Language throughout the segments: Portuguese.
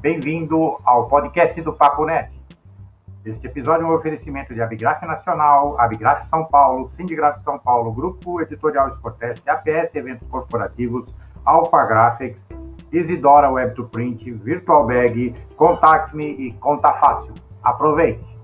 Bem-vindo ao podcast do Papo Net. Este episódio é um oferecimento de Abigraf Nacional, Abigraf São Paulo, Sindigraf São Paulo, Grupo Editorial Sportest, APS Eventos Corporativos, Alpha Graphics, Isidora Web to Print, Virtual Bag, Contact Me e Conta Fácil. Aproveite!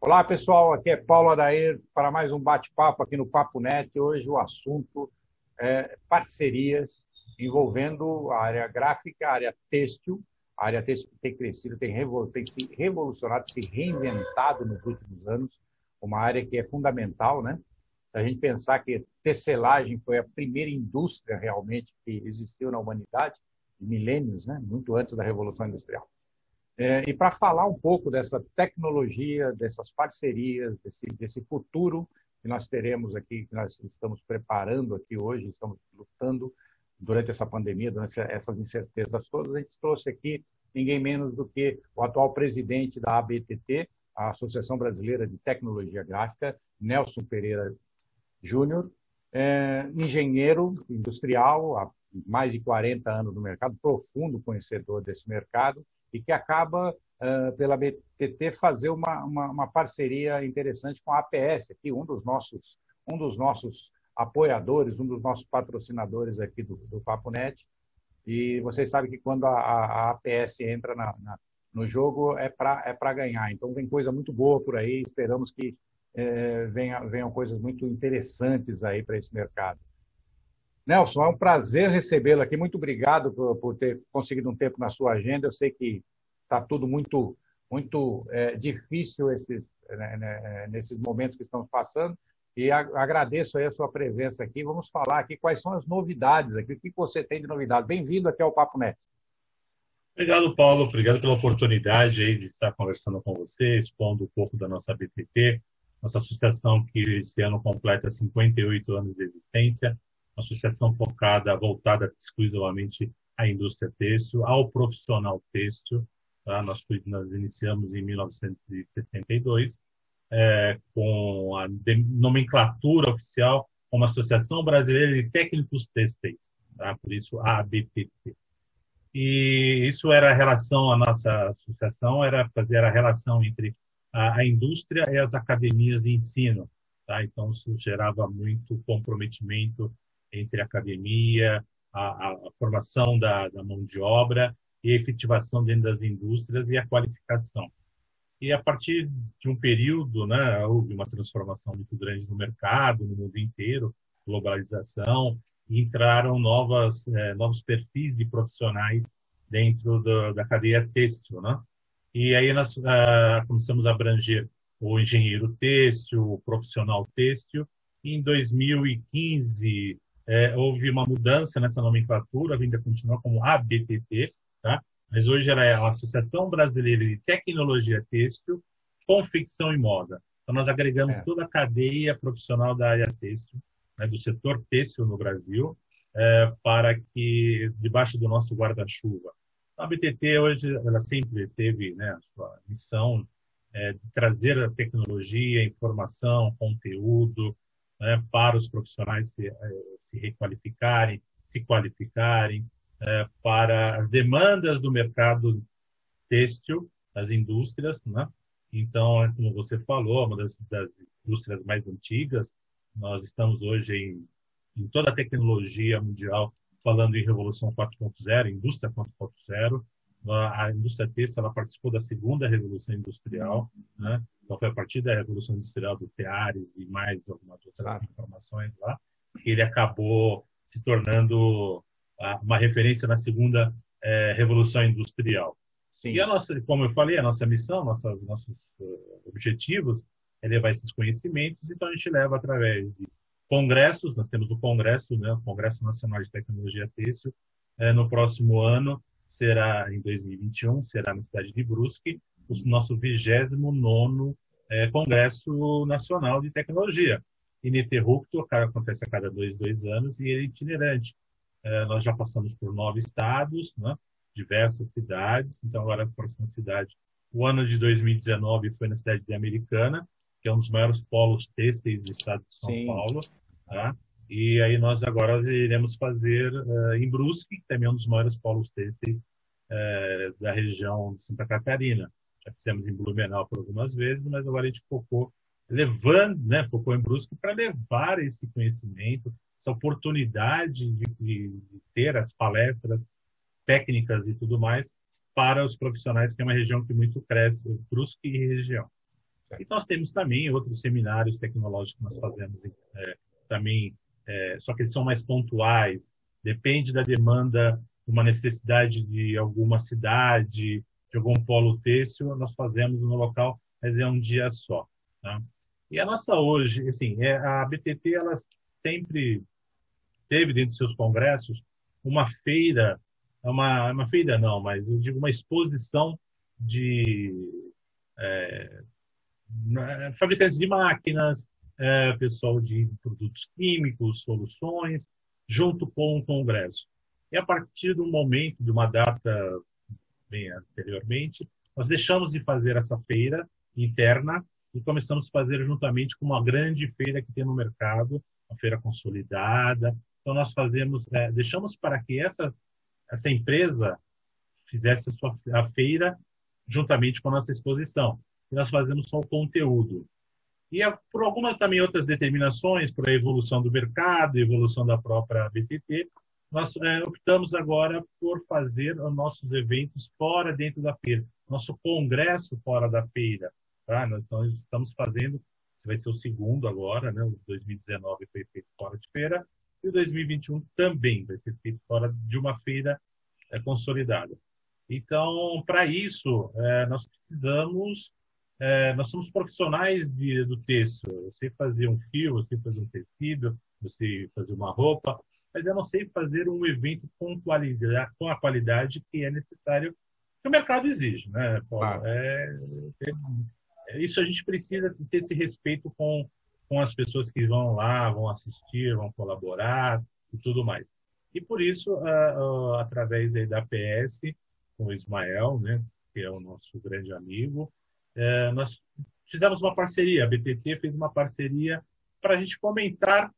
Olá, pessoal. Aqui é Paulo Adair para mais um bate-papo aqui no Papo Net. Hoje o assunto é parcerias envolvendo a área gráfica, a área têxtil. A área têxtil tem crescido, tem, tem se revolucionado, se reinventado nos últimos anos. Uma área que é fundamental, né? Se a gente pensar que tecelagem foi a primeira indústria realmente que existiu na humanidade, milênios, né? muito antes da Revolução Industrial. É, e para falar um pouco dessa tecnologia, dessas parcerias, desse, desse futuro que nós teremos aqui, que nós estamos preparando aqui hoje, estamos lutando durante essa pandemia, durante essas incertezas todas, a gente trouxe aqui ninguém menos do que o atual presidente da ABTT, a Associação Brasileira de Tecnologia Gráfica, Nelson Pereira Júnior, é, engenheiro industrial, há mais de 40 anos no mercado, profundo conhecedor desse mercado, e que acaba, uh, pela BTT, fazer uma, uma, uma, parceria interessante com a APS, aqui, um dos nossos, um dos nossos apoiadores, um dos nossos patrocinadores aqui do, do Papo Net. E vocês sabem que quando a, a APS entra na, na, no jogo é para é ganhar. Então, tem coisa muito boa por aí, esperamos que é, venha, venham coisas muito interessantes aí para esse mercado. Nelson, é um prazer recebê-lo aqui. Muito obrigado por, por, ter conseguido um tempo na sua agenda. Eu sei que está tudo muito, muito é, difícil esses, né, né, nesses momentos que estamos passando. E a, agradeço a sua presença aqui. Vamos falar aqui quais são as novidades aqui. O que você tem de novidade? Bem-vindo aqui ao Papo Net. Obrigado, Paulo. Obrigado pela oportunidade aí de estar conversando com você, expondo um pouco da nossa BTT, nossa associação que esse ano completa 58 anos de existência associação focada, voltada exclusivamente à indústria têxtil, ao profissional têxtil. Tá? Nós, nós iniciamos em 1962 é, com a nomenclatura oficial como Associação Brasileira de Técnicos Têxteis, tá? por isso ABTT. E isso era a relação, a nossa associação era fazer a relação entre a, a indústria e as academias de ensino. Tá? Então, isso gerava muito comprometimento entre a academia, a, a formação da, da, mão de obra e a efetivação dentro das indústrias e a qualificação. E a partir de um período, né, houve uma transformação muito grande no mercado, no mundo inteiro, globalização, entraram novas, eh, novos perfis de profissionais dentro do, da cadeia têxtil, né? E aí nós ah, começamos a abranger o engenheiro têxtil, o profissional têxtil. E em 2015, é, houve uma mudança nessa nomenclatura, ainda continua como ABTT, tá? mas hoje ela é a Associação Brasileira de Tecnologia Têxtil, Confecção e Moda. Então, nós agregamos é. toda a cadeia profissional da área têxtil, né, do setor têxtil no Brasil, é, para que, debaixo do nosso guarda-chuva. A BTT hoje, ela sempre teve né, a sua missão é, de trazer a tecnologia, informação, conteúdo, né, para os profissionais se, eh, se requalificarem, se qualificarem, é, para as demandas do mercado têxtil, das indústrias. Né? Então, como você falou, uma das, das indústrias mais antigas, nós estamos hoje em, em toda a tecnologia mundial falando em Revolução 4.0, indústria 4.0, a indústria têxtil ela participou da segunda revolução industrial, né? Então foi a partir da revolução industrial do Teares e mais algumas outras claro. informações lá que ele acabou se tornando uma referência na segunda é, revolução industrial. Sim. E a nossa, como eu falei, a nossa missão, nossa, nossos uh, objetivos é levar esses conhecimentos. Então a gente leva através de congressos. Nós temos o congresso, né, o Congresso Nacional de Tecnologia Têxtil, é, no próximo ano será em 2021, será na cidade de Brusque, o nosso 29 é, Congresso Nacional de Tecnologia. Ininterrupto, acontece a cada dois, dois anos e é itinerante. É, nós já passamos por nove estados, né, diversas cidades, então agora a próxima cidade O ano de 2019 foi na cidade de Americana, que é um dos maiores polos têxteis do estado de São Sim. Paulo. Tá? E aí nós agora iremos fazer uh, em Brusque, que também é um dos maiores polos têxteis uh, da região de Santa Catarina. Já fizemos em Blumenau por algumas vezes, mas agora a gente focou levando, né, focou em Brusque para levar esse conhecimento, essa oportunidade de, de, ter as palestras técnicas e tudo mais para os profissionais, que é uma região que muito cresce, Brusque e região. E nós temos também outros seminários tecnológicos que nós fazemos é, também, é, só que eles são mais pontuais, depende da demanda, uma necessidade de alguma cidade, de algum polo têxtil, nós fazemos no local, mas é um dia só. Tá? E a nossa hoje, assim, é, a BTT, ela sempre teve dentro de seus congressos uma feira, uma, uma feira não, mas eu digo uma exposição de é, fabricantes de máquinas, é, pessoal de produtos químicos, soluções, junto com o congresso. E a partir do momento, de uma data bem anteriormente, nós deixamos de fazer essa feira interna e começamos a fazer juntamente com uma grande feira que tem no mercado, uma feira consolidada. Então nós fazemos, é, deixamos para que essa essa empresa fizesse a sua a feira juntamente com a nossa exposição. E nós fazemos só o conteúdo. E é por algumas também outras determinações, por a evolução do mercado, evolução da própria BTT, nós é, optamos agora por fazer os nossos eventos fora dentro da feira, nosso congresso fora da feira. Tá? Então, estamos fazendo, esse vai ser o segundo agora, né? o 2019 foi feito fora de feira, e o 2021 também vai ser feito fora de uma feira é, consolidada. Então, para isso, é, nós precisamos, é, nós somos profissionais de, do texto. Eu sei fazer um fio, eu sei fazer um tecido, sei fazer uma roupa, mas eu não sei fazer um evento com, qualidade, com a qualidade que é necessário que o mercado exige, né, Paulo? Claro. É, é, isso a gente precisa ter esse respeito com, com as pessoas que vão lá, vão assistir, vão colaborar e tudo mais. E por isso, uh, uh, através aí da APS, com o Ismael, né, que é o nosso grande amigo, uh, nós fizemos uma parceria, a BTT fez uma parceria para a gente fomentar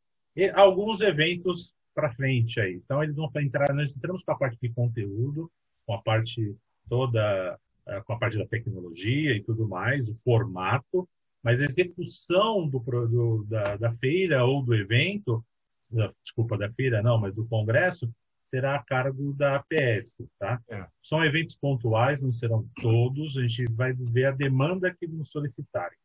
alguns eventos para frente aí. Então, eles vão entrar, nós entramos com a parte de conteúdo, com a parte toda eh, com a parte da tecnologia e tudo mais, o formato, mas a execução do, do da, da, feira ou do evento, desculpa, da feira não, mas do congresso, será a cargo da APS, tá? É. São eventos pontuais, não serão todos, a gente vai ver a demanda que nos solicitarem.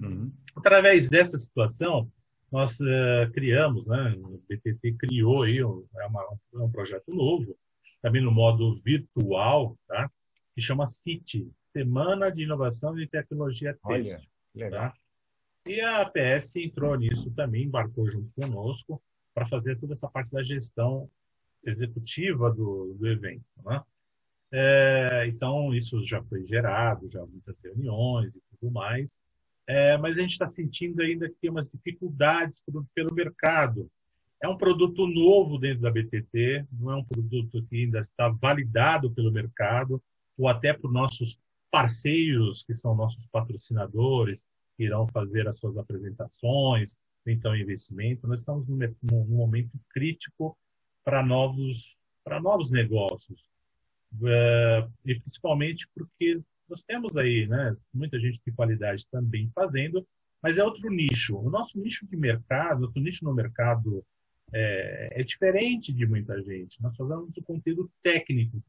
Uhum. Através dessa situação, nós uh, criamos, né, o BTT criou aí, um, é, uma, é um projeto novo, também no modo virtual, tá? que chama CIT, Semana de Inovação e Tecnologia Têxtil. Tá? E a APS entrou nisso também, embarcou junto conosco para fazer toda essa parte da gestão executiva do, do evento. Né? É, então, isso já foi gerado, já muitas reuniões e tudo mais, é, mas a gente está sentindo ainda que tem umas dificuldades pelo, pelo mercado. É um produto novo dentro da BTT, não é um produto que ainda está validado pelo mercado, ou até por nossos parceiros, que são nossos patrocinadores, que irão fazer as suas apresentações, então investimento. Nós estamos num, num momento crítico para novos, novos negócios. Uh, e principalmente porque nós temos aí né, muita gente de qualidade também fazendo, mas é outro nicho. O nosso nicho de mercado, nosso nicho no mercado é, é, diferente de muita gente. Nós fazemos o conteúdo técnico,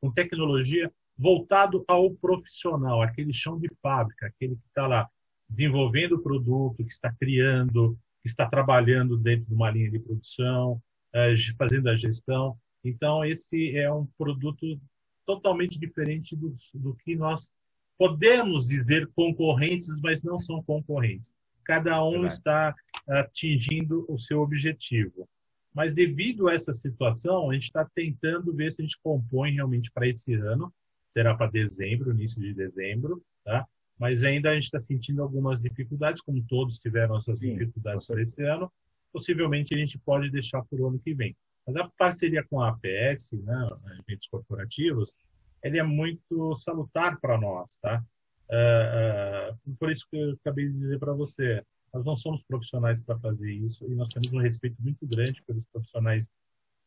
com tecnologia voltado ao profissional, aquele chão de fábrica, aquele que está lá desenvolvendo o produto, que está criando, que está trabalhando dentro de uma linha de produção, é, fazendo a gestão. Então, esse é um produto totalmente diferente do, do que nós podemos dizer concorrentes, mas não são concorrentes. Cada um Verdade. está atingindo o seu objetivo. Mas devido a essa situação, a gente está tentando ver se a gente compõe realmente para esse ano. Será para dezembro, início de dezembro, tá? Mas ainda a gente está sentindo algumas dificuldades, como todos tiveram essas Sim, dificuldades para esse ano. Possivelmente a gente pode deixar para o ano que vem. Mas a parceria com a APS, né, eventos corporativos, ele é muito salutar para nós, tá? Uh, uh, por isso que eu acabei de dizer para você, nós não somos profissionais para fazer isso e nós temos um respeito muito grande pelos profissionais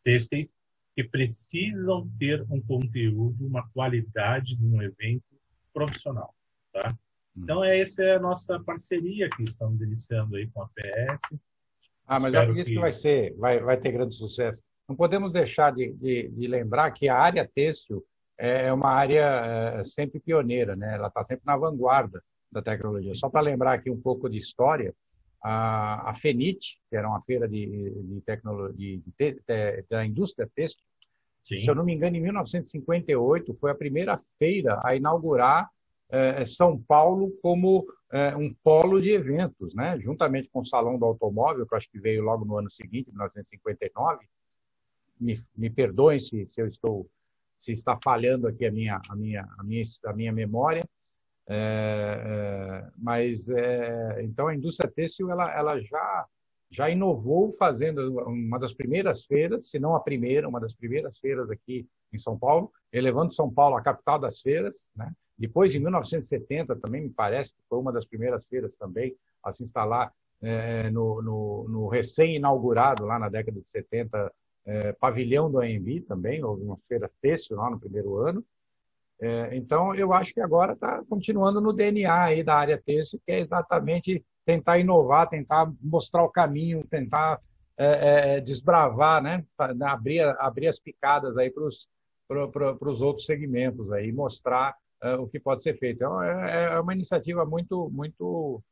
têxteis que precisam ter um conteúdo, uma qualidade de um evento profissional, tá? Então, essa é a nossa parceria que estamos iniciando aí com a PS. Ah, mas eu acredito que... que, vai ser, vai, vai ter grande sucesso. Não podemos deixar de, de, de lembrar que a área têxtil é, é uma área é, sempre pioneira, né? Ela está sempre na vanguarda da tecnologia. Só para lembrar aqui um pouco de história, a, a FENIT, que era uma feira de, de tecnologia de, de, da indústria têxtil, Sim. se eu não me engano, em 1958 foi a primeira feira a inaugurar é, São Paulo como um polo de eventos, né? juntamente com o Salão do Automóvel, que eu acho que veio logo no ano seguinte, 1959. Me, me perdoem se, se eu estou se está falhando aqui a minha a minha a minha a minha memória. É, é, mas é, então a indústria têxtil ela ela já já inovou fazendo uma das primeiras feiras se não a primeira uma das primeiras feiras aqui em São Paulo elevando São Paulo à capital das feiras né? Depois, em 1970, também me parece que foi uma das primeiras feiras também a se instalar é, no, no, no recém-inaugurado, lá na década de 70, é, pavilhão do AMB também, houve umas feiras têxtil lá no primeiro ano. É, então, eu acho que agora está continuando no DNA aí da área têxtil, que é exatamente tentar inovar, tentar mostrar o caminho, tentar é, é, desbravar, né? abrir, abrir as picadas aí para os outros segmentos aí, mostrar uh, o que pode ser feito. Então, é, é uma iniciativa muito, muito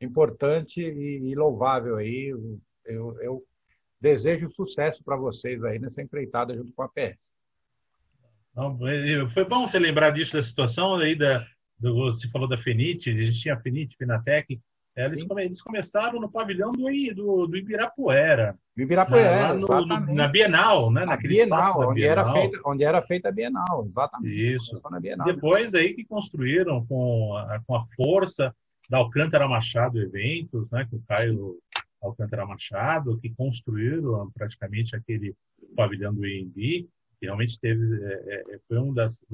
importante e, e louvável aí. Eu, eu desejo sucesso para vocês aí nessa empreitada junto com a PS. foi bom você lembrar disso da situação aí da, do, você falou da Fenite, a gente tinha a Fenite, Finatec, eles, come, eles, começaram no pavilhão do, do, do Ibirapuera. Ibirapuera, no, no, na Bienal, né? Na Bienal, onde, Bienal. Era feita, onde era feita a Bienal, exatamente. Isso. Bienal, Depois aí que construíram com a, com a força da Alcântara Machado Eventos, né? Com o Caio Alcântara Machado, que construíram praticamente aquele pavilhão do INB, que realmente teve, é, é, foi uma das,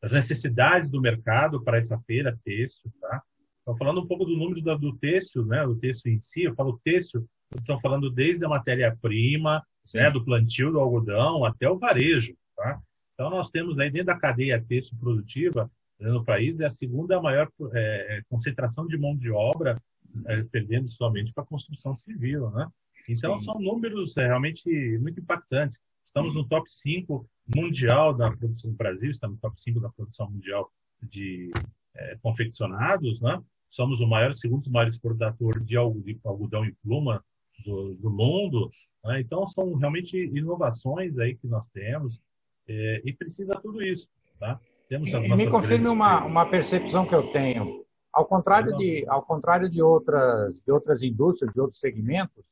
das necessidades do mercado para essa feira têxtil, tá? Então, falando um pouco do número do, do têxtil, né, do têxtil em si, eu falo têxtil, estão falando desde a matéria-prima, né, do plantio do algodão até o varejo, tá? Então, nós temos aí dentro da cadeia têxtil produtiva no país é a segunda maior é, é, concentração de mão de obra, é, perdendo somente para a construção civil, né? Então, Sim. são números é, realmente muito impactantes. Estamos no top 5 mundial da produção do Brasil, estamos no top 5 da produção mundial de é, confeccionados, né? Somos o maior, segundo maior exportador de algodão e pluma do, do mundo. Né? Então, são realmente inovações aí que nós temos é, e precisa tudo isso, tá? Temos e me confirme uma, uma percepção que eu tenho. Ao contrário de, ao contrário de outras, de outras indústrias, de outros segmentos,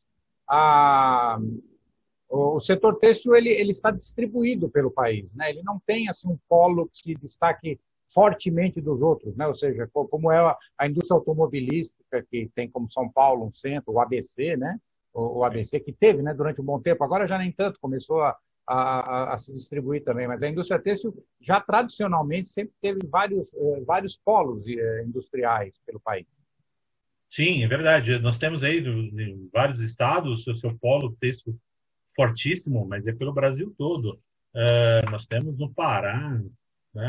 a, o setor têxtil ele, ele está distribuído pelo país, né? Ele não tem assim um polo que se destaque fortemente dos outros, né? ou seja, como é a indústria automobilística, que tem como São Paulo um centro, o ABC, né? o ABC que teve né, durante um bom tempo, agora já nem tanto, começou a, a, a se distribuir também, mas a indústria têxtil já tradicionalmente sempre teve vários, eh, vários polos eh, industriais pelo país. Sim, é verdade. Nós temos aí em vários estados o seu polo têxtil fortíssimo, mas é pelo Brasil todo. Uh, nós temos no Pará, né,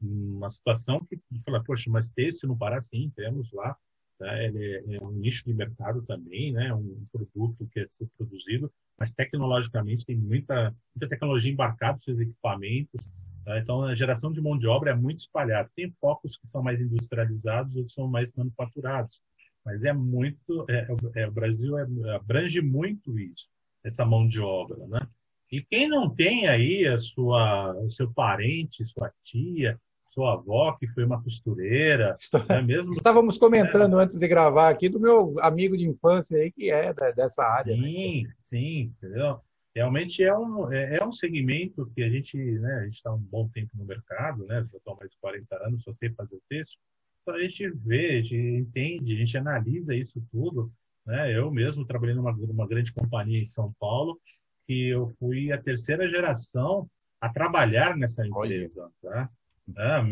uma situação que fala, poxa, mas têxtil no Pará, sim, temos lá, né, ele é um nicho de mercado também, né, um produto que é produzido, mas tecnologicamente tem muita, muita tecnologia embarcada nos equipamentos, tá? então a geração de mão de obra é muito espalhada. Tem focos que são mais industrializados, outros são mais manufaturados, mas é muito, é, é, o Brasil é, abrange muito isso, essa mão de obra, né? E quem não tem aí a sua, o seu parente, sua tia, sua avó, que foi uma costureira, é mesmo? Estávamos comentando é. antes de gravar aqui do meu amigo de infância aí, que é dessa área. Né? Sim, né? sim, entendeu? Realmente é um, é, é, um segmento que a gente, né, a gente está um bom tempo no mercado, né, já estou mais de 40 anos, só sei fazer o texto, então a gente vê, a gente entende, a gente analisa isso tudo, né, eu mesmo trabalhei numa, numa grande companhia em São Paulo, que eu fui a terceira geração a trabalhar nessa empresa. Tá? Ah,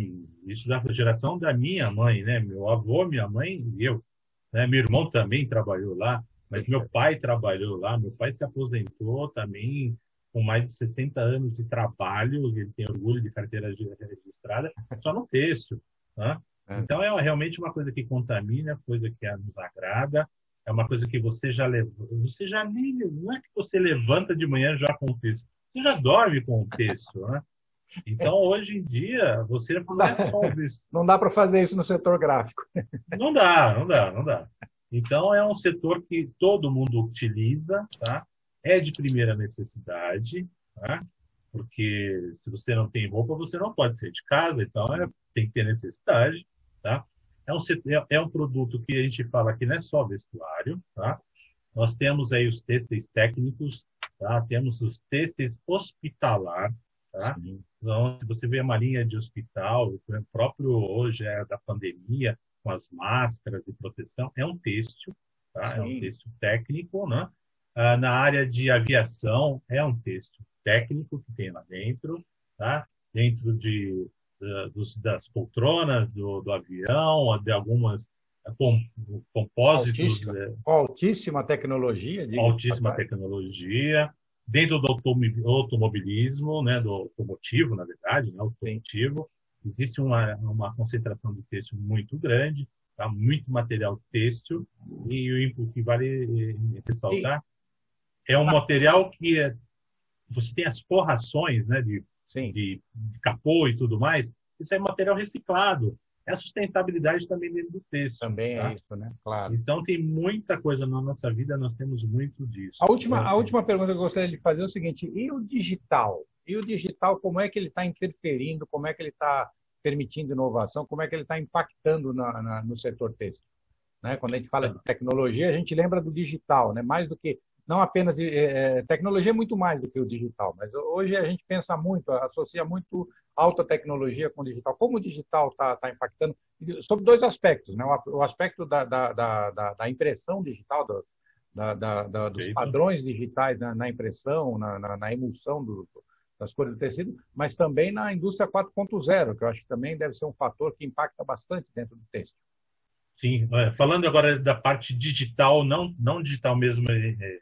isso da geração da minha mãe, né? Meu avô, minha mãe e eu. Né? Meu irmão também trabalhou lá, mas meu pai trabalhou lá. Meu pai se aposentou também com mais de 60 anos de trabalho. Ele tem orgulho de carteira registrada, só no texto. Tá? Então é realmente uma coisa que contamina, coisa que nos agrada, é uma coisa que você já leva, você já nem, não é que você levanta de manhã já com o texto, você já dorme com o texto, né? Então hoje em dia você não, não é só. Não dá para fazer isso no setor gráfico. Não dá, não dá, não dá. Então é um setor que todo mundo utiliza, tá? É de primeira necessidade, tá? Porque se você não tem roupa, você não pode sair de casa, então é, tem que ter necessidade. Tá? É, um, é, é um produto que a gente fala que não é só vestuário. Tá? Nós temos aí os têxteis técnicos, tá? temos os têxteis hospitalar. Tá? Então, se você vê uma linha de hospital, o próprio hoje é da pandemia, com as máscaras de proteção, é um têxtil, tá? é um têxtil técnico. Né? Ah, na área de aviação, é um têxtil técnico que tem lá dentro. Tá? Dentro de dos, das poltronas do, do, avião, de algumas eh, com, compósitos. Altíssima, é, altíssima tecnologia. Altíssima tecnologia. Dentro do automobilismo, né, do automotivo, na verdade, né, automotivo, existe uma, uma concentração de têxtil muito grande, tá? muito material têxtil, e o que vale eh, ressaltar é um material que é, você tem as forrações né, de de, de, capô e tudo mais, isso é material reciclado. É a sustentabilidade também dentro do texto. Também é tá? é isso, né? Claro. Então tem muita coisa na nossa vida, nós temos muito disso. A última, a última pergunta que eu gostaria de fazer é o seguinte: e o digital? E o digital, como é que ele está interferindo? Como é que ele está permitindo inovação? Como é que ele está impactando na, na, no setor têxtil? Né? Quando a gente fala de tecnologia, a gente lembra do digital, né? mais do que não apenas de, é, tecnologia é muito mais do que o digital, mas hoje a gente pensa muito, associa muito alta tecnologia com o digital. Como o digital está tá impactando? Sobre dois aspectos, né? o, aspecto da, da, da, da impressão digital, da, da, dos padrões digitais na, na impressão, na, na, na emulsão do, das cores do tecido, mas também na indústria 4.0, que eu acho que também deve ser um fator que impacta bastante dentro do texto. Sim, é, falando agora da parte digital, não, não digital mesmo, é, é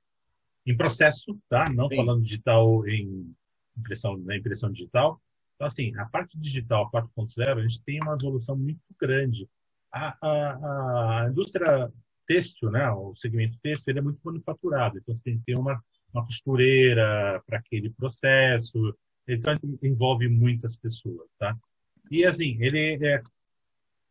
em processo, tá? Não Sim. falando digital em impressão, na impressão digital. Então, assim, a parte digital 4.0, a gente tem uma evolução muito grande. A, a, a indústria têxtil, né, o segmento têxtil, ele é muito manufaturado. Então, você tem que ter uma, uma costureira para aquele processo. Então, envolve muitas pessoas, tá? E, assim, ele é,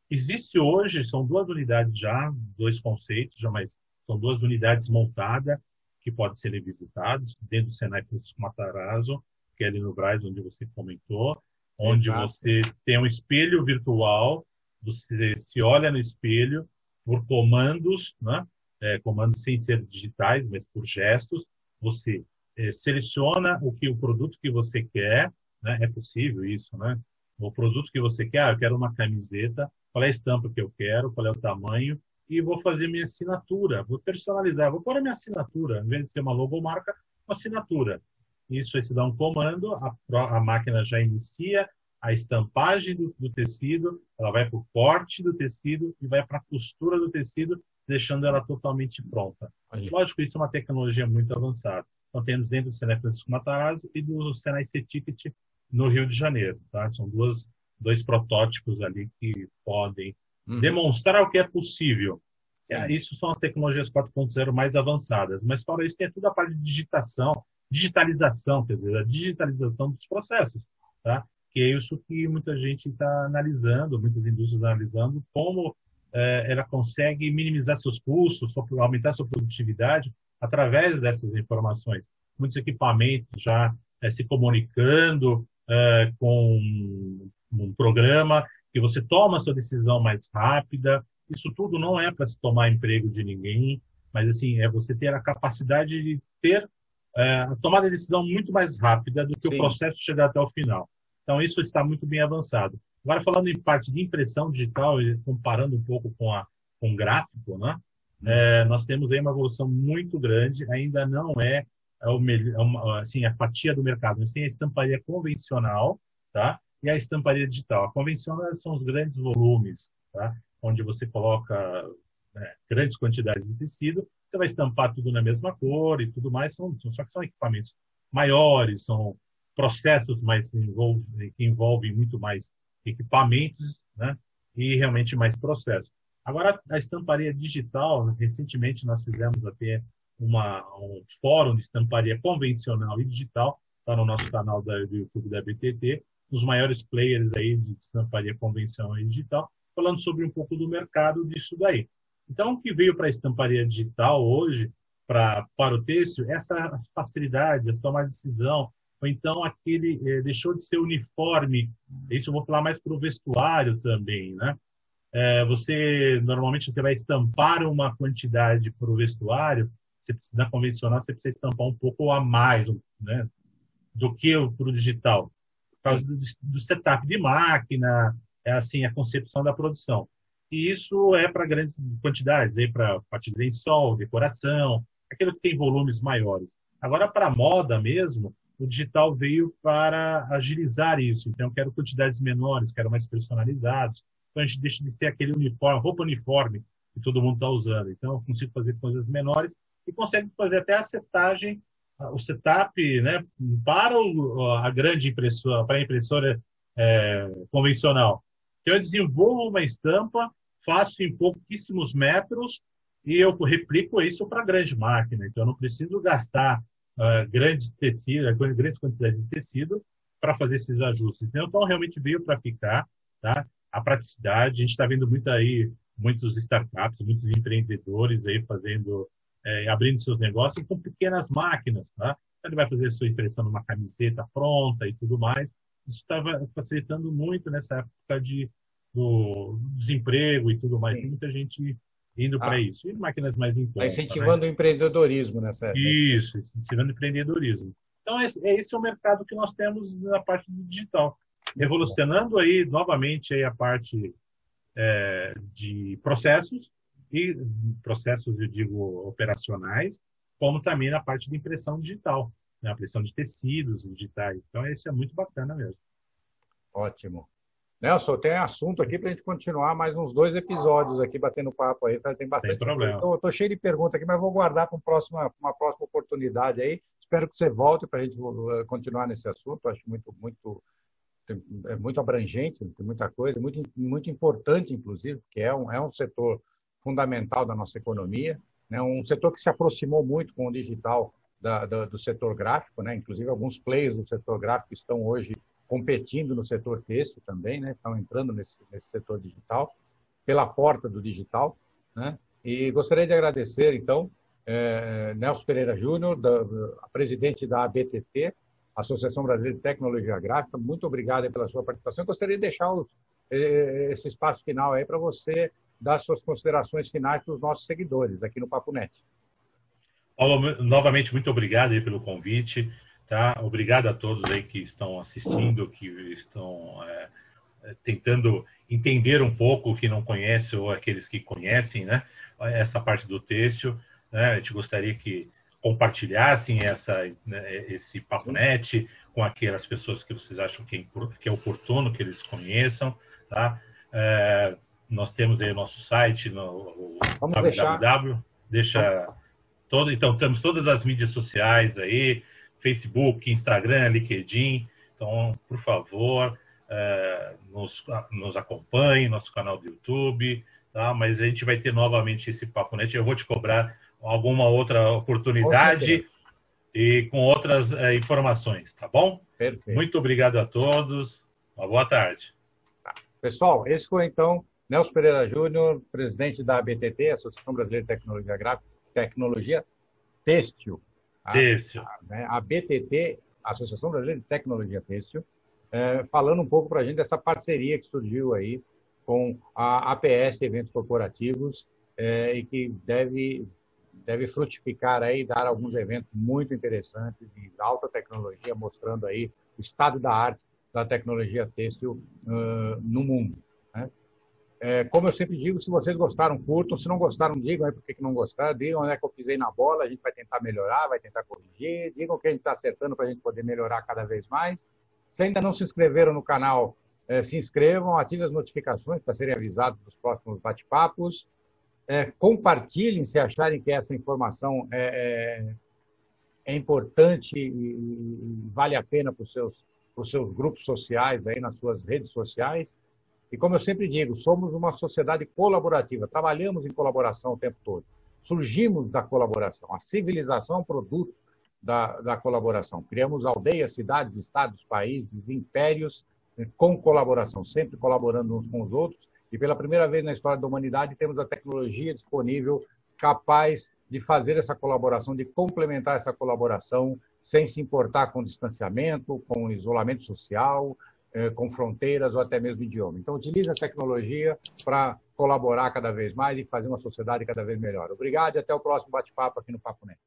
existe hoje, são duas unidades já, dois conceitos, já, mas são duas unidades montadas que podem ser visitados dentro do Senai Francisco Matarazzo, que é ali no Braz, onde você comentou, onde Exato. você tem um espelho virtual, você se olha no espelho por comandos, né? É, comandos sem ser digitais, mas por gestos, você é, seleciona o que o produto que você quer, né? É possível isso, né? O produto que você quer, ah, eu quero uma camiseta, qual é a estampa que eu quero, qual é o tamanho, e vou fazer minha assinatura, vou personalizar, vou pôr a minha assinatura, em vez de ser uma logomarca, uma assinatura. Isso aí se dá um comando, a, a máquina já inicia a estampagem do, do tecido, ela vai para o corte do tecido e vai para a costura do tecido, deixando ela totalmente pronta. Aí. Lógico, isso é uma tecnologia muito avançada. Então, temos dentro do Senai Francisco Matarazzo e do Senai C-Ticket no Rio de Janeiro. Tá? São duas, dois protótipos ali que podem uhum. demonstrar o que é possível. É, isso são as tecnologias 4.0 mais avançadas. Mas fora isso, tem toda a parte de digitação, digitalização, quer dizer, a digitalização dos processos, tá? Que é isso que muita gente está analisando, muitas indústrias analisando, como é, ela consegue minimizar seus custos, aumentar sua produtividade através dessas informações. Muitos equipamentos já é, se comunicando é, com um programa que você toma sua decisão mais rápida. Isso tudo não é para se tomar emprego de ninguém, mas assim é você ter a capacidade de ter é, a tomada de decisão muito mais rápida do que Sim. o processo chegar até o final. Então isso está muito bem avançado. Agora falando em parte de impressão digital e comparando um pouco com a com gráfico, né? É, nós temos aí uma evolução muito grande. Ainda não é é, o, é uma, assim, a fatia do mercado. Gente tem a estamparia convencional, tá? E a estamparia digital. A convencional são os grandes volumes, tá? Onde você coloca né, grandes quantidades de tecido, você vai estampar tudo na mesma cor e tudo mais. São, só que são equipamentos maiores, são processos mais que envolvem muito mais equipamentos, né? E realmente mais processos. Agora, a estamparia digital, recentemente nós fizemos até uma, um fórum de estamparia convencional e digital, está no nosso canal da, do YouTube da BTT, os maiores players aí de estamparia convencional e digital, falando sobre um pouco do mercado disso daí. Então, o que veio para a estamparia digital hoje, pra, para o têxtil, é essa facilidade, essa tomar decisão, ou então aquele eh, deixou de ser uniforme. Isso eu vou falar mais para o vestuário também, né? É, você normalmente você vai estampar uma quantidade para o vestuário, você precisa, na convencional você precisa estampar um pouco a mais, né? Do que para o digital, por causa do, do setup de máquina, é assim a concepção da produção. E isso é para grandes quantidades, aí para parte de lençol, decoração, aquilo que tem volumes maiores. Agora, para moda mesmo, o digital veio para agilizar isso. Então, eu quero quantidades menores, quero mais personalizados. Então, a gente deixa de ser aquele uniforme, roupa uniforme que todo mundo está usando. Então, eu consigo fazer coisas menores e consigo fazer até a setagem, o setup, né, para a grande impressora, para a impressora é, convencional. Então, eu desenvolvo uma estampa, faço em pouquíssimos metros e eu replico isso para grande máquina. Então, eu não preciso gastar uh, grandes tecidos, grandes quantidades de tecido para fazer esses ajustes. Então, realmente veio para ficar, tá? A praticidade, a gente está vendo muito aí, muitos startups, muitos empreendedores aí fazendo, é, abrindo seus negócios com pequenas máquinas, tá? Então, ele vai fazer sua impressão numa camiseta pronta e tudo mais. Isso estava facilitando muito nessa época de do desemprego e tudo mais. Tem muita gente indo ah, para isso. E máquinas mais em conta. Está incentivando né? o empreendedorismo nessa época. Isso, incentivando o empreendedorismo. Então, esse é o mercado que nós temos na parte do digital. Revolucionando aí, novamente, aí a parte é, de processos, e processos, eu digo, operacionais, como também na parte de impressão digital, né? a impressão de tecidos digitais. Então, isso é muito bacana mesmo. Ótimo. Nelson, tem assunto aqui para a gente continuar mais uns dois episódios aqui, batendo papo aí. Tá? Tem bastante. Sem problema. Estou cheio de perguntas aqui, mas vou guardar para uma próxima, uma próxima oportunidade aí. Espero que você volte para a gente uh, continuar nesse assunto. Acho muito, muito, é muito abrangente, tem muita coisa, muito, muito importante, inclusive, porque é um, é um setor fundamental da nossa economia, né? um setor que se aproximou muito com o digital da, da, do setor gráfico, né? inclusive alguns players do setor gráfico estão hoje competindo no setor têxtil também, né? estão entrando nesse, nesse setor digital, pela porta do digital. Né? E gostaria de agradecer, então, é, Nelson Pereira Júnior, presidente da ABTT, Associação Brasileira de Tecnologia Gráfica. Muito obrigado pela sua participação. Gostaria de deixar o, esse espaço final aí para você dar suas considerações finais para os nossos seguidores aqui no Papo Net. Paulo, novamente, muito obrigado pelo convite. Tá? Obrigado a todos aí que estão assistindo, que estão é, é, tentando entender um pouco, que não conhece ou aqueles que conhecem, né? Essa parte do têxtil, né? A gente gostaria que compartilhassem essa, né, esse papo net com aquelas pessoas que vocês acham que é, que é oportuno que eles conheçam, tá? É, nós temos aí o nosso site no Vamos www, deixa todo, então temos todas as mídias sociais aí, Facebook, Instagram, LinkedIn. Então, por favor, é, nos, nos acompanhe, nosso canal do YouTube, tá? Mas a gente vai ter novamente esse Papo Net. Eu vou te cobrar alguma outra oportunidade e com outras é, informações, tá bom? Perfeito. Muito obrigado a todos. Uma boa tarde. Tá. Pessoal, esse foi então Nelson Pereira Júnior, presidente da ABTT, Associação Brasileira de Tecnologia Gráfica, Tecnologia Têxtil. Têxtil. A, né, a BTT, Associação Brasileira de Tecnologia Têxtil, é, falando um pouco para a gente dessa parceria que surgiu aí com a APS Eventos Corporativos é, e que deve, deve frutificar aí, dar alguns eventos muito interessantes de alta tecnologia, mostrando aí o estado da arte da tecnologia têxtil uh, no mundo. É, como eu sempre digo, se vocês gostaram, curtam. Se não gostaram, digam aí por que não gostaram. Digam onde é que eu pisei na bola. A gente vai tentar melhorar, vai tentar corrigir. Digam o que a gente está acertando para a gente poder melhorar cada vez mais. Se ainda não se inscreveram no canal, é, se inscrevam, ativem as notificações para serem avisados dos próximos bate-papos. É, compartilhem se acharem que essa informação é, é, é importante e, e, vale a pena para os seus, seus grupos sociais, aí nas suas redes sociais. E como eu sempre digo, somos uma sociedade colaborativa, trabalhamos em colaboração o tempo todo. Surgimos da colaboração. A civilização é um produto da, da colaboração. Criamos aldeias, cidades, estados, países, impérios né, com colaboração, sempre colaborando uns com os outros. E pela primeira vez na história da humanidade temos a tecnologia disponível capaz de fazer essa colaboração, de complementar essa colaboração sem se importar com distanciamento, com isolamento social, com fronteiras ou até mesmo idioma. Então, utilize a tecnologia para colaborar cada vez mais e fazer uma sociedade cada vez melhor. Obrigado e até o próximo bate-papo aqui no Papo Net.